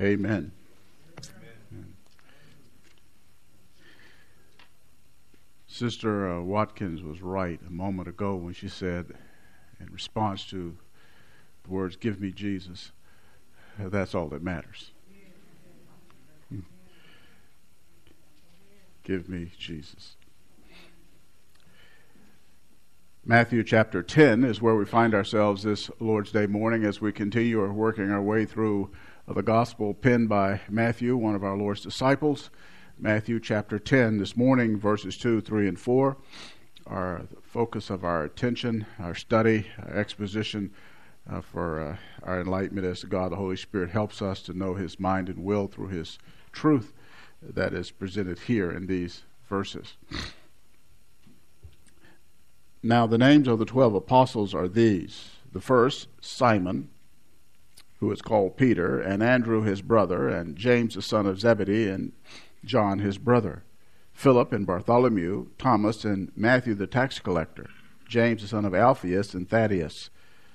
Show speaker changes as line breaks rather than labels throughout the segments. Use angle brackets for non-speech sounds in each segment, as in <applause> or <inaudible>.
Amen. Sister uh, Watkins was right a moment ago when she said, in response to the words, Give me Jesus, that's all that matters. Give me Jesus. Matthew chapter 10 is where we find ourselves this Lord's Day morning as we continue our working our way through the gospel penned by Matthew, one of our Lord's disciples. Matthew chapter 10 this morning, verses 2, 3, and 4 are the focus of our attention, our study, our exposition uh, for uh, our enlightenment as God the Holy Spirit helps us to know His mind and will through His truth that is presented here in these verses. Now, the names of the twelve apostles are these the first, Simon, who is called Peter, and Andrew his brother, and James the son of Zebedee, and John his brother, Philip and Bartholomew, Thomas and Matthew the tax collector, James the son of Alphaeus and Thaddeus,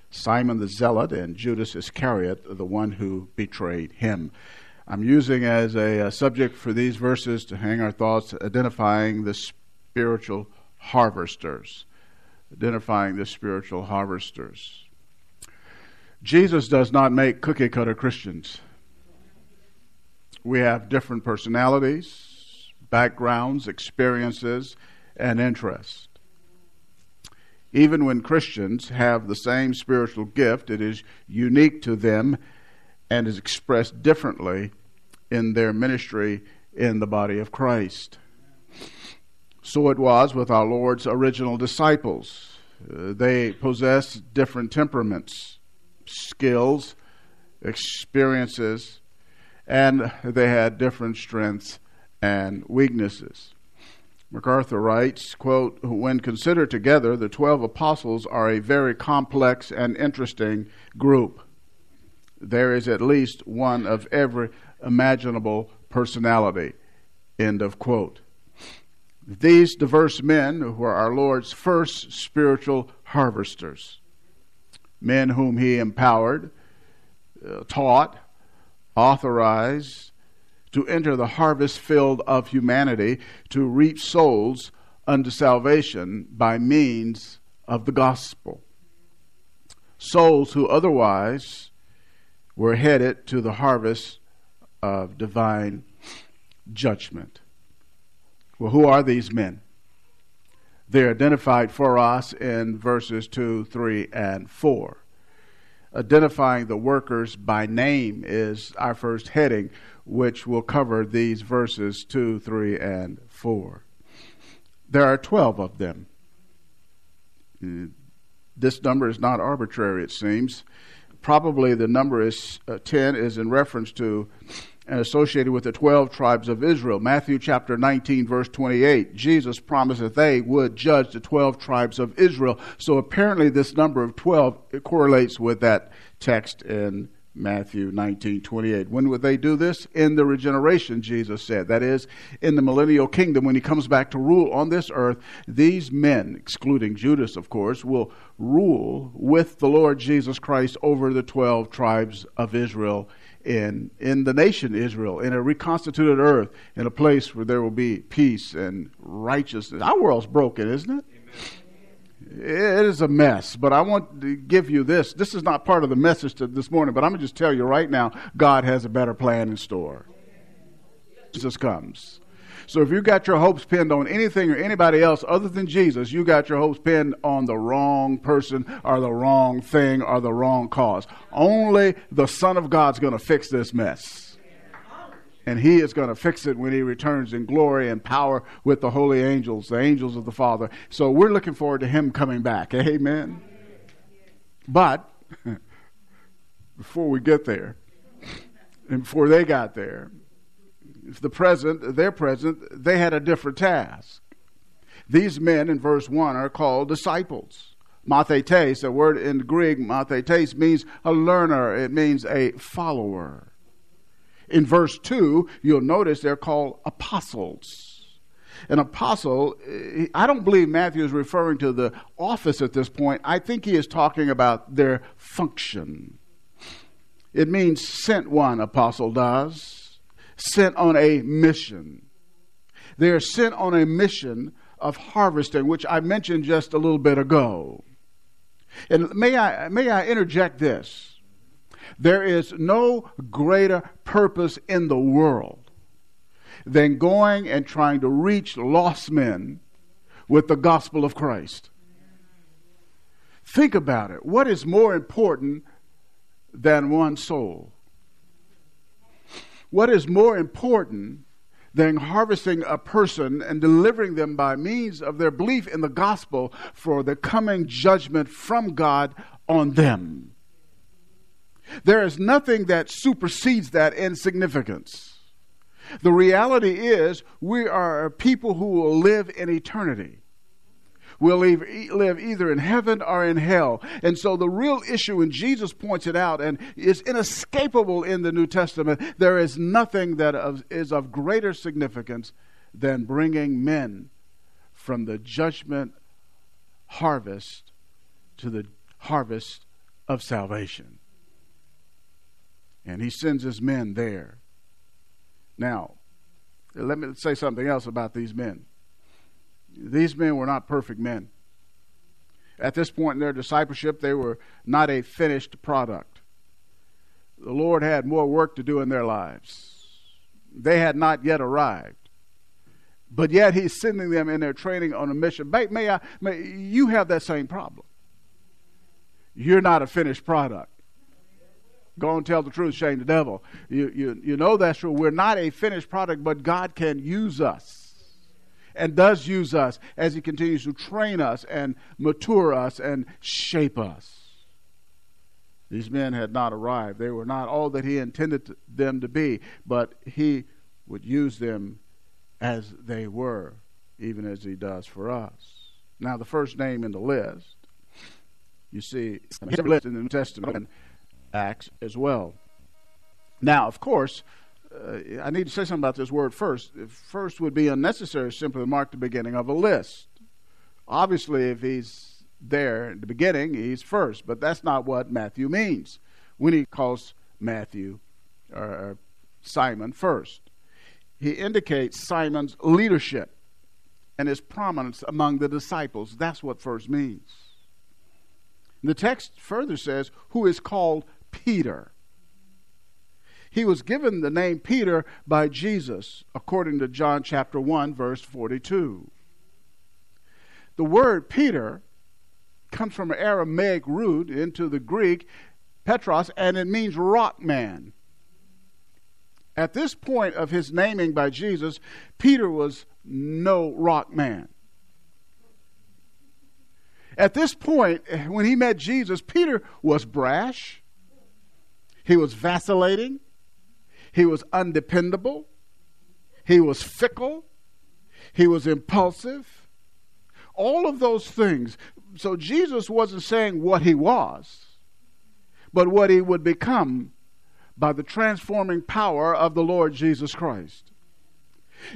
Simon the zealot, and Judas Iscariot, the one who betrayed him. I'm using as a, a subject for these verses to hang our thoughts, identifying the spiritual harvesters. Identifying the spiritual harvesters. Jesus does not make cookie cutter Christians. We have different personalities, backgrounds, experiences, and interests. Even when Christians have the same spiritual gift, it is unique to them and is expressed differently in their ministry in the body of Christ. So it was with our Lord's original disciples. Uh, they possessed different temperaments, skills, experiences, and they had different strengths and weaknesses. MacArthur writes, quote, When considered together, the 12 apostles are a very complex and interesting group. There is at least one of every imaginable personality. End of quote. These diverse men were our Lord's first spiritual harvesters, men whom He empowered, uh, taught, authorized to enter the harvest field of humanity to reap souls unto salvation by means of the gospel. Souls who otherwise were headed to the harvest of divine judgment. Well, who are these men? They're identified for us in verses 2, 3, and 4 identifying the workers by name is our first heading, which will cover these verses 2, 3, and 4. There are 12 of them. This number is not arbitrary, it seems. Probably the number is uh, 10 is in reference to and associated with the 12 tribes of Israel. Matthew chapter 19, verse 28. Jesus promised that they would judge the 12 tribes of Israel. So apparently, this number of 12 correlates with that text in Matthew 19, 28. When would they do this? In the regeneration, Jesus said. That is, in the millennial kingdom, when he comes back to rule on this earth, these men, excluding Judas, of course, will rule with the Lord Jesus Christ over the 12 tribes of Israel in, in the nation Israel, in a reconstituted earth, in a place where there will be peace and righteousness. Our world's broken, isn't it? It is a mess, but I want to give you this. This is not part of the message to this morning, but I'm going to just tell you right now God has a better plan in store. Jesus comes. So if you got your hopes pinned on anything or anybody else other than Jesus, you got your hopes pinned on the wrong person or the wrong thing or the wrong cause. Only the Son of God's going to fix this mess. And he is going to fix it when he returns in glory and power with the holy angels, the angels of the Father. So we're looking forward to him coming back. Amen. But <laughs> before we get there, and before they got there, the present, their present, they had a different task. These men in verse 1 are called disciples. Mathetes, the word in Greek, mathetes, means a learner, it means a follower. In verse 2, you'll notice they're called apostles. An apostle, eh, I don't believe Matthew is referring to the office at this point. I think he is talking about their function. It means sent one, apostle does. Sent on a mission. They are sent on a mission of harvesting, which I mentioned just a little bit ago. And may I, may I interject this? There is no greater purpose in the world than going and trying to reach lost men with the gospel of Christ. Think about it. What is more important than one soul? What is more important than harvesting a person and delivering them by means of their belief in the gospel for the coming judgment from God on them? There is nothing that supersedes that in significance. The reality is, we are a people who will live in eternity will live either in heaven or in hell. And so the real issue, and Jesus points it out, and is inescapable in the New Testament, there is nothing that is of greater significance than bringing men from the judgment harvest to the harvest of salvation. And he sends his men there. Now, let me say something else about these men. These men were not perfect men. At this point in their discipleship, they were not a finished product. The Lord had more work to do in their lives. They had not yet arrived. But yet He's sending them in their training on a mission. May, may I, may, you have that same problem. You're not a finished product. Go and tell the truth, shame the devil. You, you, you know that's true. We're not a finished product, but God can use us and does use us as He continues to train us and mature us and shape us. These men had not arrived. They were not all that He intended them to be, but He would use them as they were, even as He does for us. Now, the first name in the list, you see, in the New Testament Acts as well. Now, of course, uh, I need to say something about this word first. First would be unnecessary simply to mark the beginning of a list. Obviously, if he's there at the beginning, he's first, but that's not what Matthew means when he calls Matthew or Simon first. He indicates Simon's leadership and his prominence among the disciples. That's what first means. The text further says, who is called Peter. He was given the name Peter by Jesus, according to John chapter 1, verse 42. The word Peter comes from an Aramaic root into the Greek, Petros, and it means rock man. At this point of his naming by Jesus, Peter was no rock man. At this point, when he met Jesus, Peter was brash, he was vacillating, he was undependable. He was fickle. He was impulsive. All of those things. So Jesus wasn't saying what he was, but what he would become by the transforming power of the Lord Jesus Christ.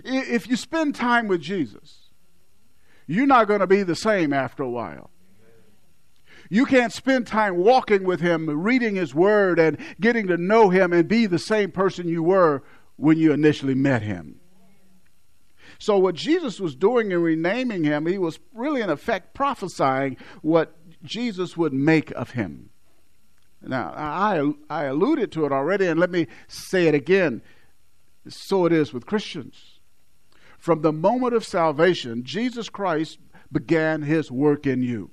If you spend time with Jesus, you're not going to be the same after a while. You can't spend time walking with Him, reading His Word, and getting to know Him and be the same person you were when you initially met Him. So, what Jesus was doing in renaming Him, He was really, in effect, prophesying what Jesus would make of Him. Now, I, I alluded to it already, and let me say it again. So it is with Christians. From the moment of salvation, Jesus Christ began His work in you.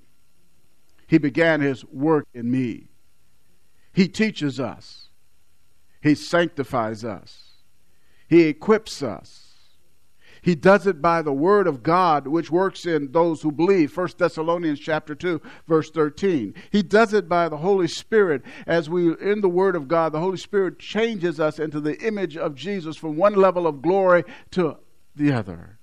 He began his work in me. He teaches us. He sanctifies us. He equips us. He does it by the word of God which works in those who believe. 1 Thessalonians chapter 2 verse 13. He does it by the Holy Spirit as we in the word of God the Holy Spirit changes us into the image of Jesus from one level of glory to the other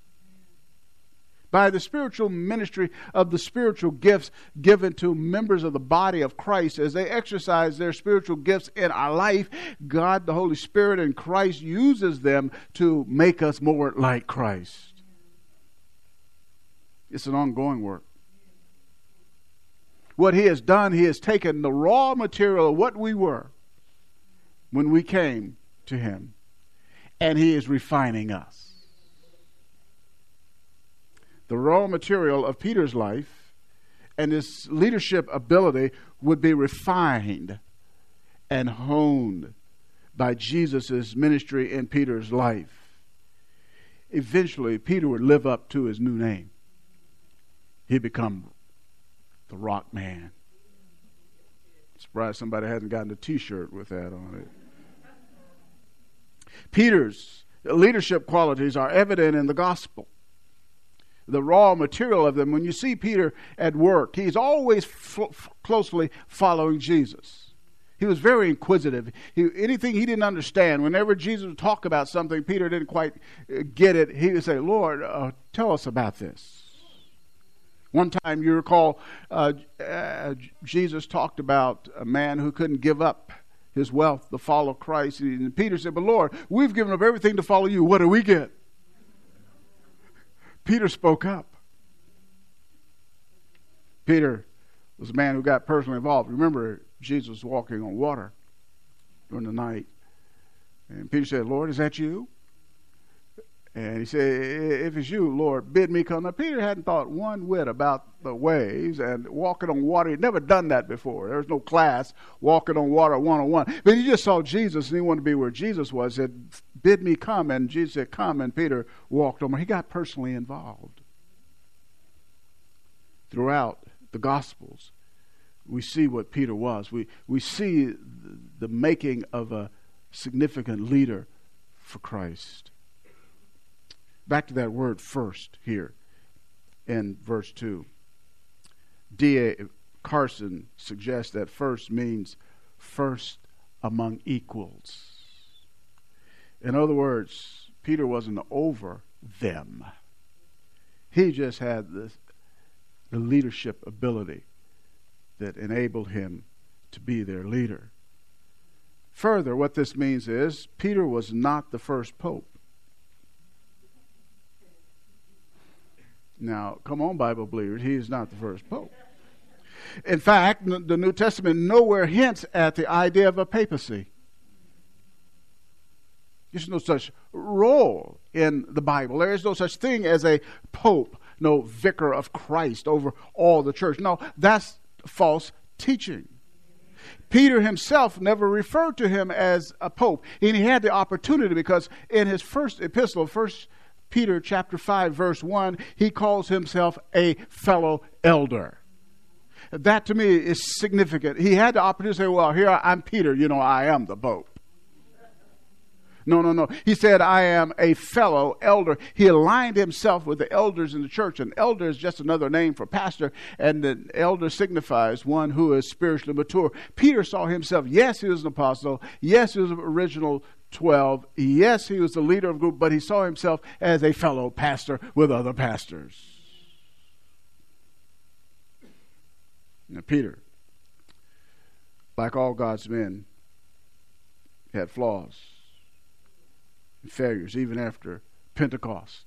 by the spiritual ministry of the spiritual gifts given to members of the body of Christ as they exercise their spiritual gifts in our life. God, the Holy Spirit, and Christ uses them to make us more like Christ. It's an ongoing work. What He has done, He has taken the raw material of what we were when we came to him, and he is refining us. The raw material of Peter's life and his leadership ability would be refined and honed by Jesus' ministry in Peter's life. Eventually, Peter would live up to his new name. He'd become the rock man. Surprised somebody hasn't gotten a t shirt with that on it. Peter's leadership qualities are evident in the gospel. The raw material of them, when you see Peter at work, he's always f- closely following Jesus. He was very inquisitive. He, anything he didn't understand, whenever Jesus would talk about something, Peter didn't quite uh, get it, he would say, Lord, uh, tell us about this. One time, you recall, uh, uh, Jesus talked about a man who couldn't give up his wealth to follow Christ. And Peter said, But Lord, we've given up everything to follow you. What do we get? Peter spoke up. Peter was a man who got personally involved. Remember, Jesus was walking on water during the night. And Peter said, Lord, is that you? And he said, If it's you, Lord, bid me come. Now, Peter hadn't thought one whit about the waves and walking on water. He'd never done that before. There was no class walking on water one on one. But he just saw Jesus and he wanted to be where Jesus was. He said, Bid me come. And Jesus said, Come. And Peter walked on. He got personally involved. Throughout the Gospels, we see what Peter was. We, we see the making of a significant leader for Christ. Back to that word first here in verse 2. D.A. Carson suggests that first means first among equals. In other words, Peter wasn't over them. He just had the, the leadership ability that enabled him to be their leader. Further, what this means is Peter was not the first pope. Now, come on, Bible believers, he is not the first pope. In fact, the New Testament nowhere hints at the idea of a papacy. There's no such role in the Bible. There is no such thing as a pope, no vicar of Christ over all the church. No, that's false teaching. Peter himself never referred to him as a pope, and he had the opportunity because in his first epistle, first Peter chapter 5 verse 1, he calls himself a fellow elder. That to me is significant. He had the opportunity to say, well, here I'm Peter, you know, I am the Pope. No, no, no. He said, I am a fellow elder. He aligned himself with the elders in the church. An elder is just another name for pastor, and the elder signifies one who is spiritually mature. Peter saw himself, yes, he was an apostle. Yes, he was an original 12. Yes, he was the leader of group, but he saw himself as a fellow pastor with other pastors. Now, Peter, like all God's men, had flaws and failures, even after Pentecost.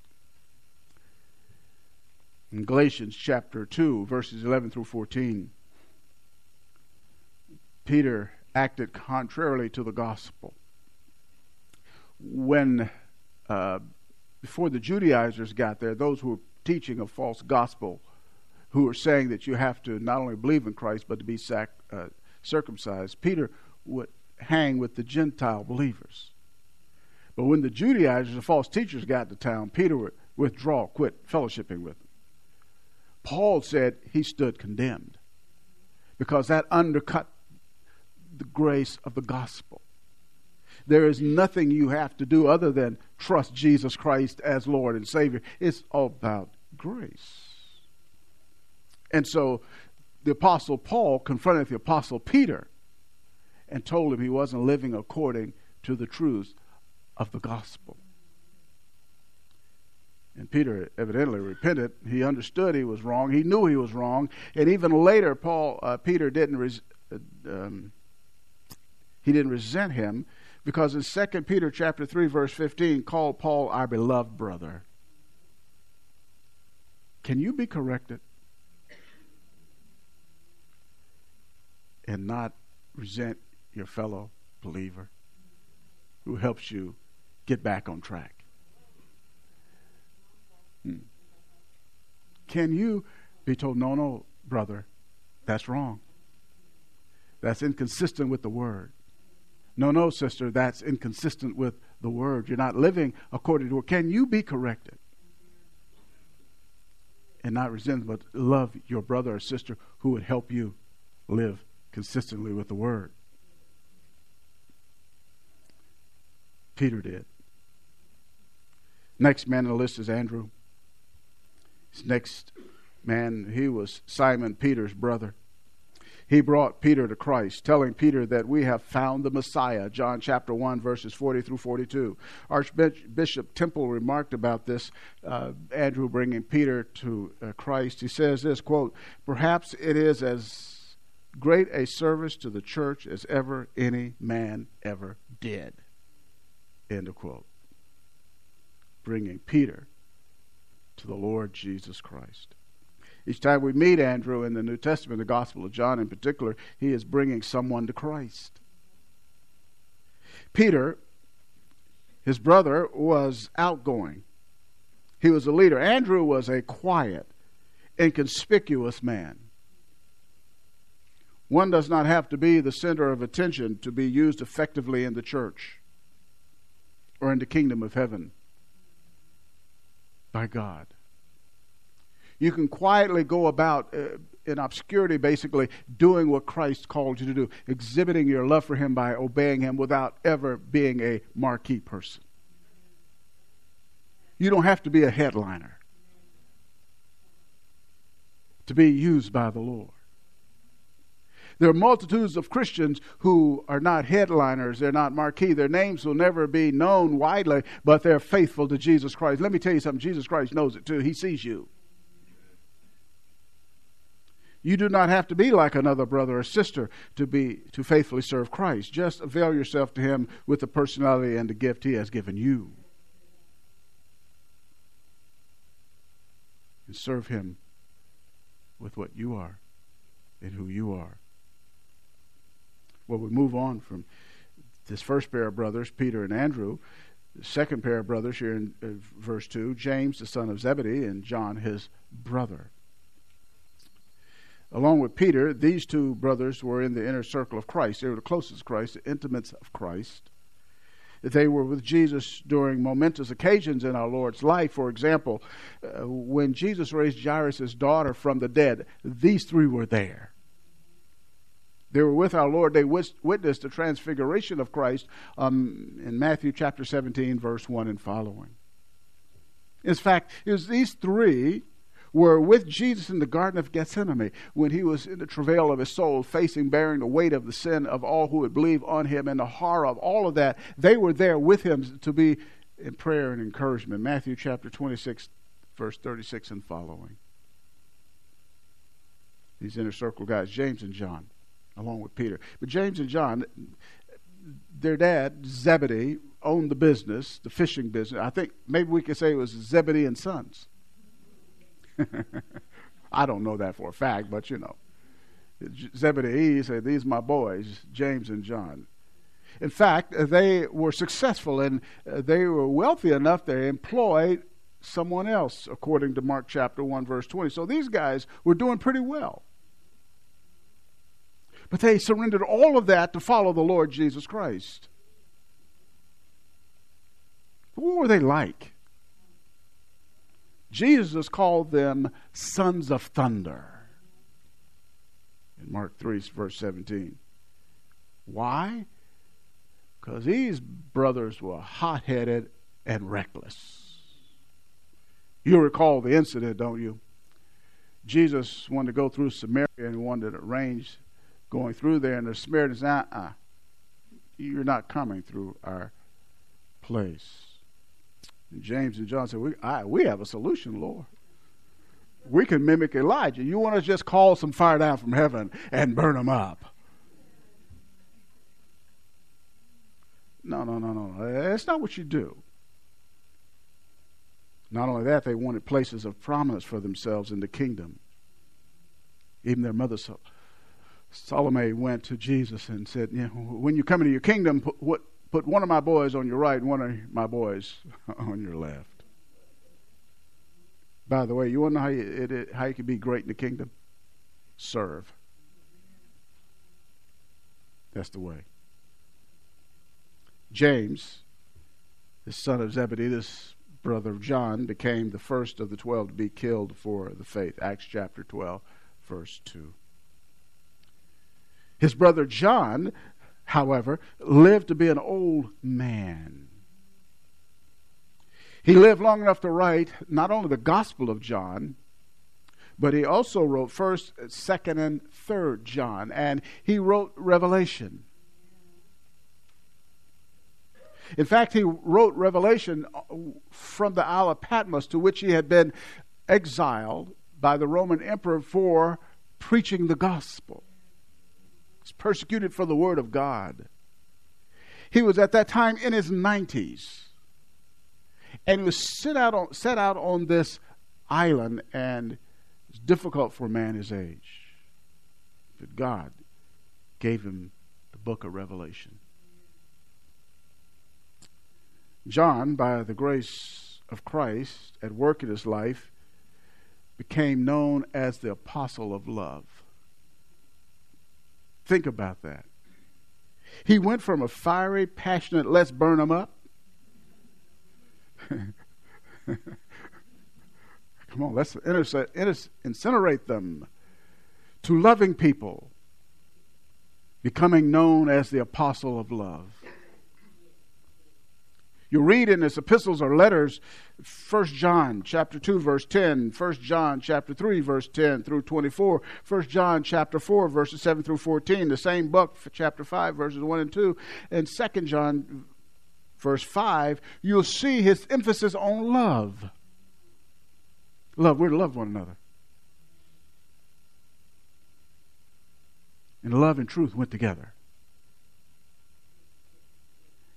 In Galatians chapter 2, verses 11 through 14, Peter acted contrarily to the gospel when uh, before the Judaizers got there, those who were teaching a false gospel, who were saying that you have to not only believe in Christ but to be sac- uh, circumcised, Peter would hang with the Gentile believers. But when the Judaizers, the false teachers, got to town, Peter would withdraw, quit fellowshipping with them. Paul said he stood condemned because that undercut the grace of the gospel. There is nothing you have to do other than trust Jesus Christ as Lord and Savior. It's all about grace. And so the Apostle Paul confronted the Apostle Peter and told him he wasn't living according to the truths of the gospel. And Peter evidently repented. He understood he was wrong. He knew he was wrong. And even later, Paul, uh, Peter didn't res- uh, um, he didn't resent him because in 2 Peter chapter 3 verse 15 called Paul our beloved brother. Can you be corrected and not resent your fellow believer? who helps you get back on track. Hmm. Can you be told, no, no, brother, that's wrong? That's inconsistent with the word. No, no, sister, that's inconsistent with the word. You're not living according to it. Can you be corrected? And not resent, but love your brother or sister who would help you live consistently with the word. Peter did. Next man on the list is Andrew. His next man, he was Simon Peter's brother he brought Peter to Christ, telling Peter that we have found the Messiah. John chapter 1, verses 40 through 42. Archbishop Temple remarked about this, uh, Andrew bringing Peter to uh, Christ. He says this quote, Perhaps it is as great a service to the church as ever any man ever did. End of quote. Bringing Peter to the Lord Jesus Christ. Each time we meet Andrew in the New Testament, the Gospel of John in particular, he is bringing someone to Christ. Peter, his brother, was outgoing. He was a leader. Andrew was a quiet, inconspicuous man. One does not have to be the center of attention to be used effectively in the church or in the kingdom of heaven by God. You can quietly go about uh, in obscurity, basically, doing what Christ called you to do, exhibiting your love for Him by obeying Him without ever being a marquee person. You don't have to be a headliner to be used by the Lord. There are multitudes of Christians who are not headliners, they're not marquee, their names will never be known widely, but they're faithful to Jesus Christ. Let me tell you something Jesus Christ knows it too. He sees you. You do not have to be like another brother or sister to be to faithfully serve Christ. Just avail yourself to him with the personality and the gift he has given you. And serve him with what you are and who you are. Well, we move on from this first pair of brothers, Peter and Andrew. The second pair of brothers here in uh, verse 2, James, the son of Zebedee, and John, his brother. Along with Peter, these two brothers were in the inner circle of Christ. They were the closest to Christ, the intimates of Christ. They were with Jesus during momentous occasions in our Lord's life. For example, uh, when Jesus raised Jairus' daughter from the dead, these three were there. They were with our Lord. They witnessed the transfiguration of Christ um, in Matthew chapter 17, verse 1 and following. In fact, it was these three were with Jesus in the Garden of Gethsemane when he was in the travail of his soul, facing, bearing the weight of the sin of all who would believe on him and the horror of all of that. They were there with him to be in prayer and encouragement. Matthew chapter 26, verse 36 and following. These inner circle guys, James and John, along with Peter. But James and John, their dad, Zebedee, owned the business, the fishing business. I think maybe we could say it was Zebedee and Sons. <laughs> I don't know that for a fact, but you know. Zebedee said, These are my boys, James and John. In fact, they were successful and uh, they were wealthy enough they employed someone else, according to Mark chapter 1, verse 20. So these guys were doing pretty well. But they surrendered all of that to follow the Lord Jesus Christ. What were they like? Jesus called them sons of thunder. In Mark 3, verse 17. Why? Because these brothers were hot headed and reckless. You recall the incident, don't you? Jesus wanted to go through Samaria and wanted to arrange going through there, and the Samaritans, uh uh, you're not coming through our place. And James and John said, we, I, we have a solution, Lord. We can mimic Elijah. You want to just call some fire down from heaven and burn them up. No, no, no, no. That's not what you do. Not only that, they wanted places of prominence for themselves in the kingdom. Even their mother Salome went to Jesus and said, when you come into your kingdom, what put one of my boys on your right and one of my boys <laughs> on your left. By the way, you want to know how you, it, it, how you can be great in the kingdom? Serve. That's the way. James, the son of Zebedee, this brother of John, became the first of the twelve to be killed for the faith. Acts chapter 12, verse 2. His brother John, however, lived to be an old man. He lived long enough to write not only the Gospel of John, but he also wrote 1st, 2nd, and 3rd John, and he wrote Revelation. In fact, he wrote Revelation uh, from the Isle of Patmos, to which he had been exiled by the Roman emperor for preaching the gospel. Persecuted for the word of God. He was at that time in his 90s. And he was set out on, set out on this island, and it's difficult for a man his age. But God gave him the book of Revelation. John, by the grace of Christ at work in his life, became known as the apostle of love. Think about that. He went from a fiery, passionate, let's burn them up. <laughs> Come on, let's incinerate them. To loving people, becoming known as the apostle of love. You read in his epistles or letters, 1 John chapter 2 verse 10, 1 John chapter 3 verse 10 through 24, 1 John chapter 4 verses 7 through 14, the same book chapter 5 verses 1 and 2, and 2 John verse 5, you'll see his emphasis on love. Love, we're to love one another. And love and truth went together.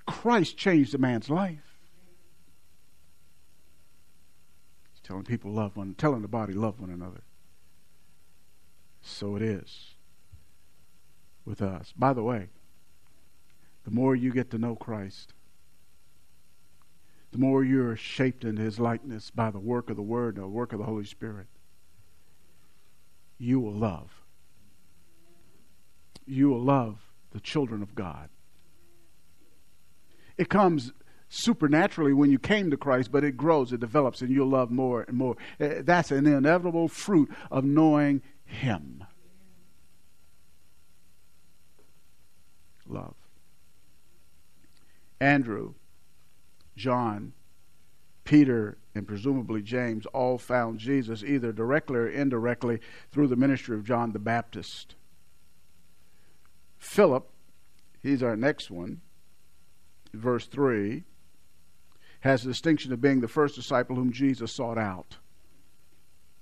Christ changed a man's life. He's telling people love one, telling the body love one another. So it is with us. By the way, the more you get to know Christ, the more you're shaped into his likeness by the work of the Word and the work of the Holy Spirit, you will love. You will love the children of God. It comes supernaturally when you came to Christ, but it grows, it develops, and you'll love more and more. Eh, that's an inevitable fruit of knowing Him. Love. Andrew, John, Peter, and presumably James all found Jesus either directly or indirectly through the ministry of John the Baptist. Philip, he's our next one verse 3, has the distinction of being the first disciple whom Jesus sought out.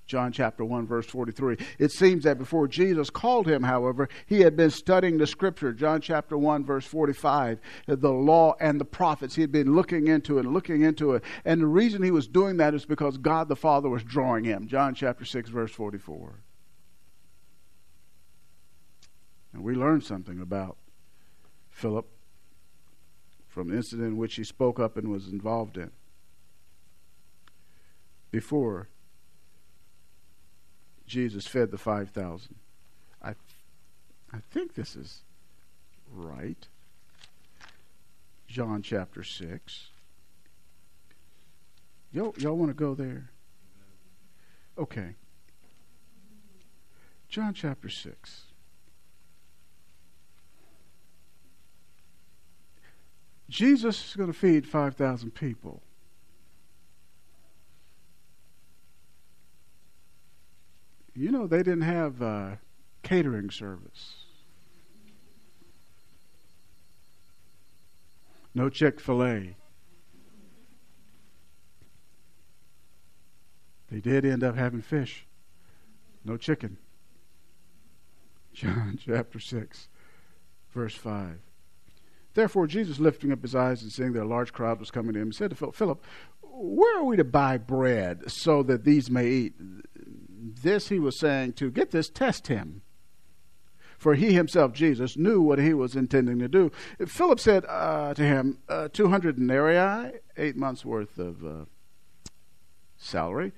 John chapter 1, verse 43. It seems that before Jesus called him, however, he had been studying the scripture. John chapter 1, verse 45. The law and the prophets. He had been looking into it and looking into it. And the reason he was doing that is because God the Father was drawing him. John chapter 6, verse 44. And we learn something about Philip from incident in which he spoke up and was involved in. Before Jesus fed the 5,000. I, I think this is right. John chapter 6. Y'all, y'all want to go there? Okay. John chapter 6. Jesus is going to feed 5,000 people. You know, they didn't have uh, catering service. No Chick fil A. They did end up having fish. No chicken. <laughs> John chapter 6, verse 5. Therefore, Jesus, lifting up his eyes and seeing that a large crowd was coming to him, said to Philip, Philip, where are we to buy bread so that these may eat? This he was saying to, get this, test him. for he himself, Jesus, knew what he was intending to do. Philip said uh, to him, uh, 200 denarii, eight months' worth of uh, salary.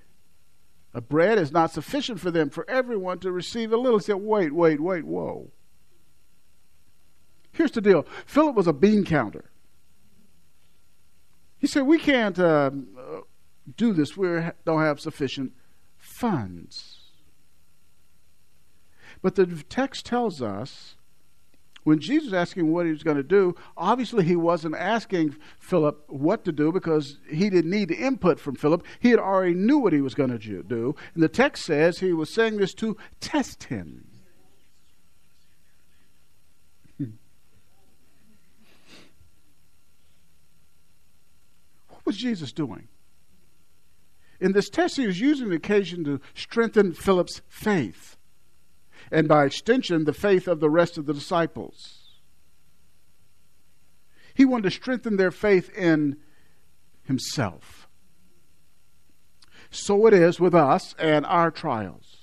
A bread is not sufficient for them, for everyone to receive a little. He said, wait, wait, wait, whoa. Here's the deal Philip was a bean counter. He said, we can't uh, do this. We don't have sufficient funds. But the text tells us when Jesus asking what he was going to do, obviously he wasn't asking Philip what to do because he didn't need the input from Philip. He had already knew what he was going to do. And the text says he was saying this to test him. Was Jesus doing? In this test, he was using the occasion to strengthen Philip's faith and by extension, the faith of the rest of the disciples. He wanted to strengthen their faith in himself. So it is with us and our trials.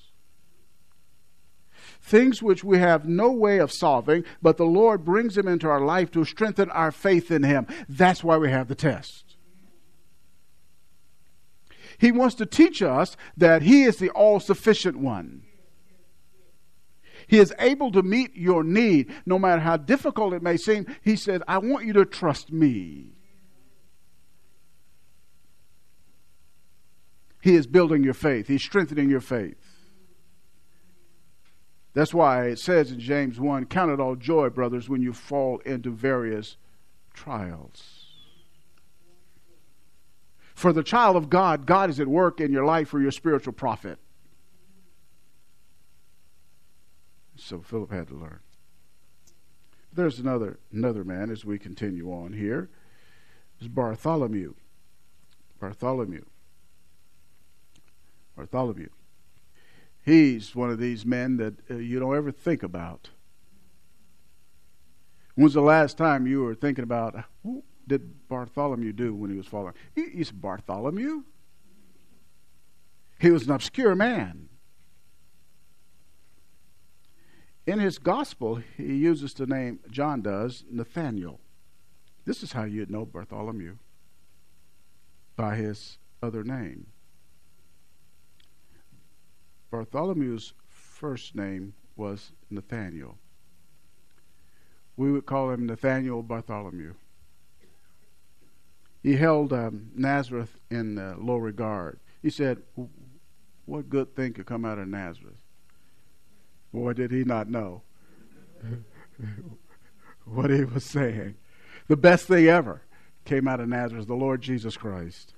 Things which we have no way of solving, but the Lord brings them into our life to strengthen our faith in Him. That's why we have the test. He wants to teach us that He is the all sufficient one. He is able to meet your need no matter how difficult it may seem. He says, I want you to trust me. He is building your faith, He's strengthening your faith. That's why it says in James 1 Count it all joy, brothers, when you fall into various trials. For the child of God, God is at work in your life for your spiritual profit. So Philip had to learn. There's another another man as we continue on here. Is Bartholomew. Bartholomew. Bartholomew. He's one of these men that uh, you don't ever think about. When's the last time you were thinking about did Bartholomew do when he was following? He's Bartholomew. He was an obscure man. In his gospel, he uses the name, John does, Nathaniel. This is how you'd know Bartholomew by his other name. Bartholomew's first name was Nathaniel. We would call him Nathaniel Bartholomew. He held um, Nazareth in uh, low regard. He said, What good thing could come out of Nazareth? Boy, did he not know <laughs> what he was saying. The best thing ever came out of Nazareth, the Lord Jesus Christ.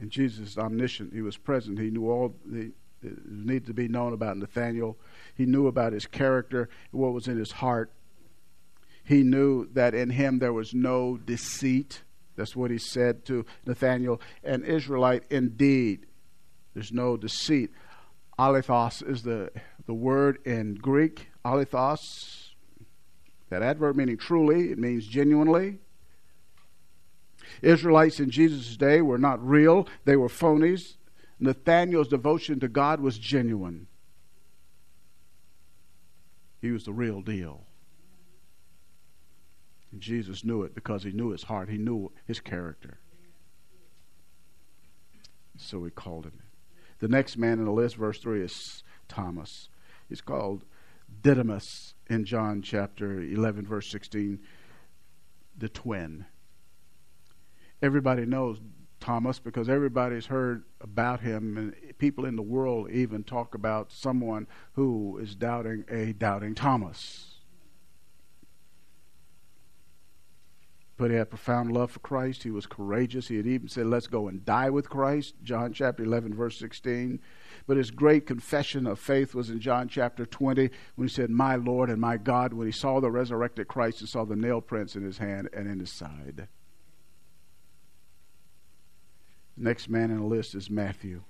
And Jesus omniscient. He was present. He knew all the needed to be known about Nathaniel. He knew about his character, what was in his heart. He knew that in him there was no deceit. That's what he said to Nathaniel. An Israelite indeed. There's no deceit. Alethos is the, the word in Greek. Alethos, that adverb meaning truly, it means genuinely. Israelites in Jesus' day were not real, they were phonies. Nathaniel's devotion to God was genuine. He was the real deal. And Jesus knew it because he knew his heart, he knew his character. So he called him. The next man in the list, verse 3, is Thomas. He's called Didymus in John chapter 11, verse 16, the twin. Everybody knows Thomas because everybody's heard about him, and people in the world even talk about someone who is doubting a doubting Thomas. But he had profound love for Christ. He was courageous. He had even said, Let's go and die with Christ, John chapter 11, verse 16. But his great confession of faith was in John chapter 20 when he said, My Lord and my God, when he saw the resurrected Christ and saw the nail prints in his hand and in his side. The next man in the list is Matthew.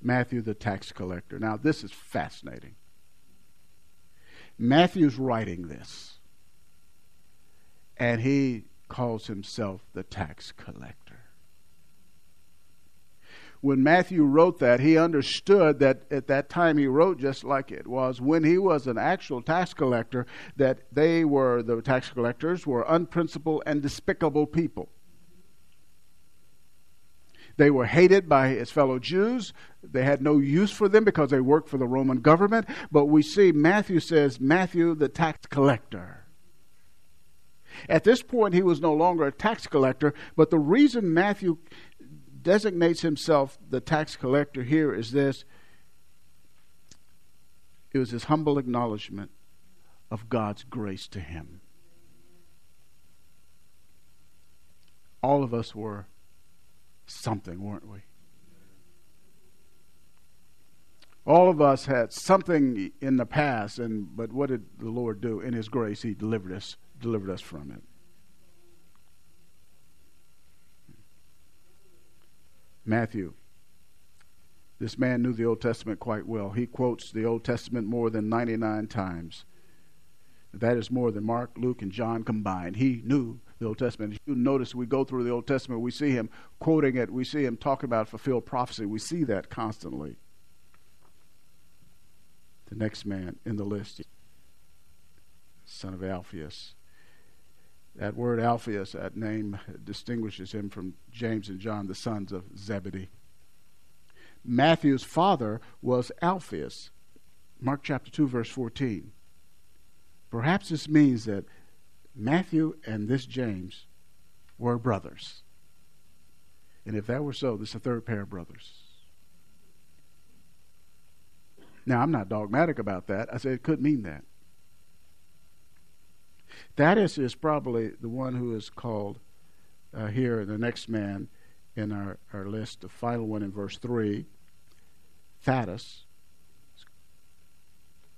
Matthew, the tax collector. Now, this is fascinating. Matthew's writing this and he calls himself the tax collector. when Matthew wrote that, he understood that at that time he wrote just like it was when he was an actual tax collector, that they were, the tax collectors, were unprincipled and despicable people. They were hated by his fellow Jews. They had no use for them because they worked for the Roman government. But we see Matthew says, Matthew, the tax collector. At this point, he was no longer a tax collector, but the reason Matthew designates himself the tax collector here is this it was his humble acknowledgement of God's grace to him. All of us were something, weren't we? All of us had something in the past, and but what did the Lord do? In His grace, He delivered us, delivered us from it. Matthew. This man knew the Old Testament quite well. He quotes the Old Testament more than 99 times. That is more than Mark, Luke, and John combined. He knew the Old Testament. you notice, we go through the Old Testament, we see him quoting it, we see him talking about fulfilled prophecy. We see that constantly. The next man in the list, son of Alphaeus. That word Alphaeus, that name distinguishes him from James and John, the sons of Zebedee. Matthew's father was Alphaeus. Mark chapter 2, verse 14. Perhaps this means that Matthew and this James were brothers. And if that were so, this is a third pair of brothers. Now, I'm not dogmatic about that. I said it could mean that. Thaddeus is probably the one who is called uh, here, the next man in our, our list, the final one in verse 3. Thaddeus.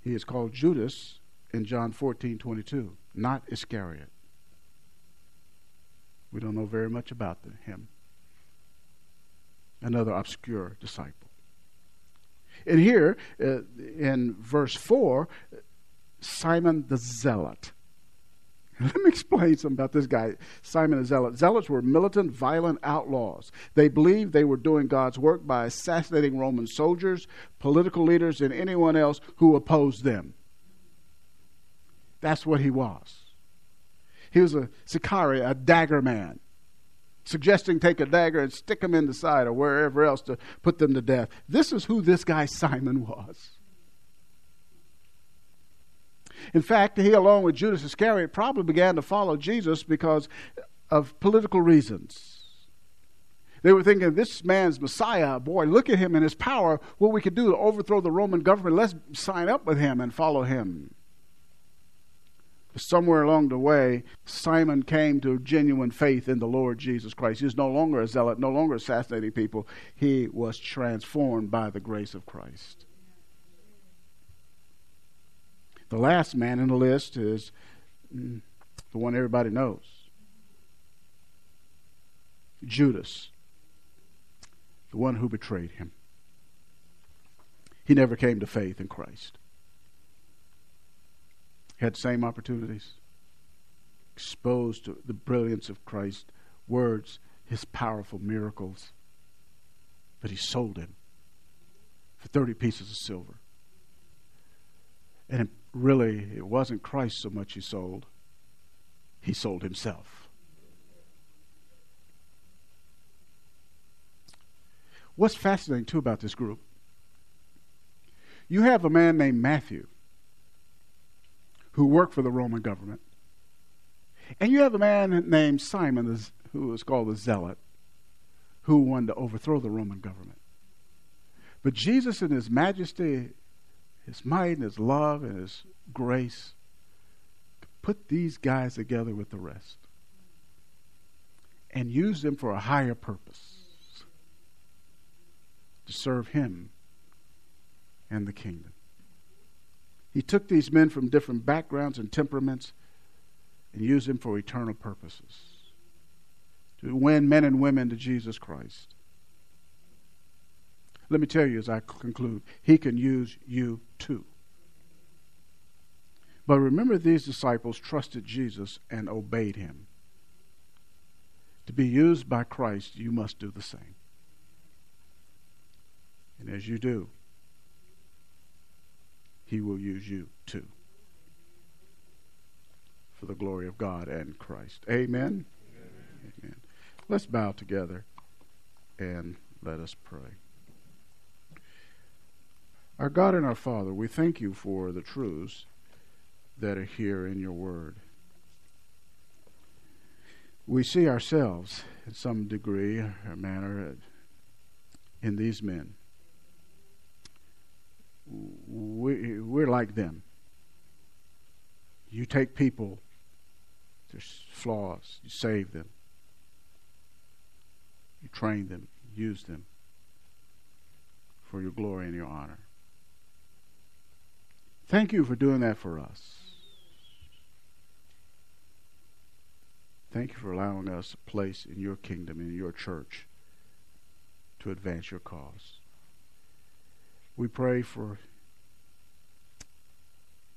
He is called Judas in John 14 22, not Iscariot. We don't know very much about the, him. Another obscure disciple. And here, uh, in verse 4, Simon the Zealot. <laughs> Let me explain something about this guy, Simon the Zealot. Zealots were militant, violent outlaws. They believed they were doing God's work by assassinating Roman soldiers, political leaders, and anyone else who opposed them. That's what he was. He was a Sicarii, a dagger man, suggesting take a dagger and stick them in the side or wherever else to put them to death. This is who this guy Simon was. In fact, he, along with Judas Iscariot, probably began to follow Jesus because of political reasons. They were thinking, this man's Messiah, boy, look at him and his power, what we could do to overthrow the Roman government. Let's sign up with him and follow him. Somewhere along the way, Simon came to genuine faith in the Lord Jesus Christ. He was no longer a zealot, no longer assassinating people. He was transformed by the grace of Christ. The last man in the list is mm, the one everybody knows Judas, the one who betrayed him. He never came to faith in Christ. He had same opportunities, exposed to the brilliance of Christ's words, his powerful miracles. But he sold him for 30 pieces of silver. And really, it wasn't Christ so much he sold, he sold himself. What's fascinating, too, about this group, you have a man named Matthew who worked for the Roman government, and you have a man named Simon who was called the Zealot who wanted to overthrow the Roman government. But Jesus, in his majesty, his might and his love and his grace to put these guys together with the rest and use them for a higher purpose to serve him and the kingdom. He took these men from different backgrounds and temperaments and used them for eternal purposes to win men and women to Jesus Christ. Let me tell you as I conclude, He can use you too. But remember, these disciples trusted Jesus and obeyed Him. To be used by Christ, you must do the same. And as you do, He will use you too for the glory of God and Christ. Amen. Amen. Amen. Let's bow together and let us pray. Our God and our Father, we thank you for the truths that are here in your word. We see ourselves in some degree or manner in these men. We, we're like them. You take people, there's flaws, you save them, you train them, use them for your glory and your honor. Thank you for doing that for us. Thank you for allowing us a place in your kingdom, in your church, to advance your cause. We pray for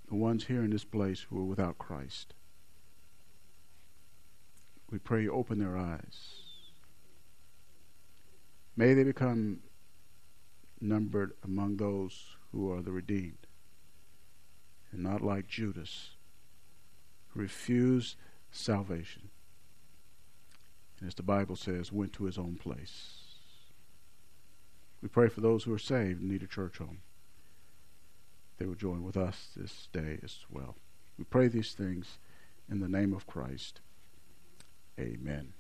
the ones here in this place who are without Christ. We pray you open their eyes. May they become numbered among those who are the redeemed and not like Judas, who refused salvation. And as the Bible says, went to his own place. We pray for those who are saved and need a church home. They will join with us this day as well. We pray these things in the name of Christ. Amen.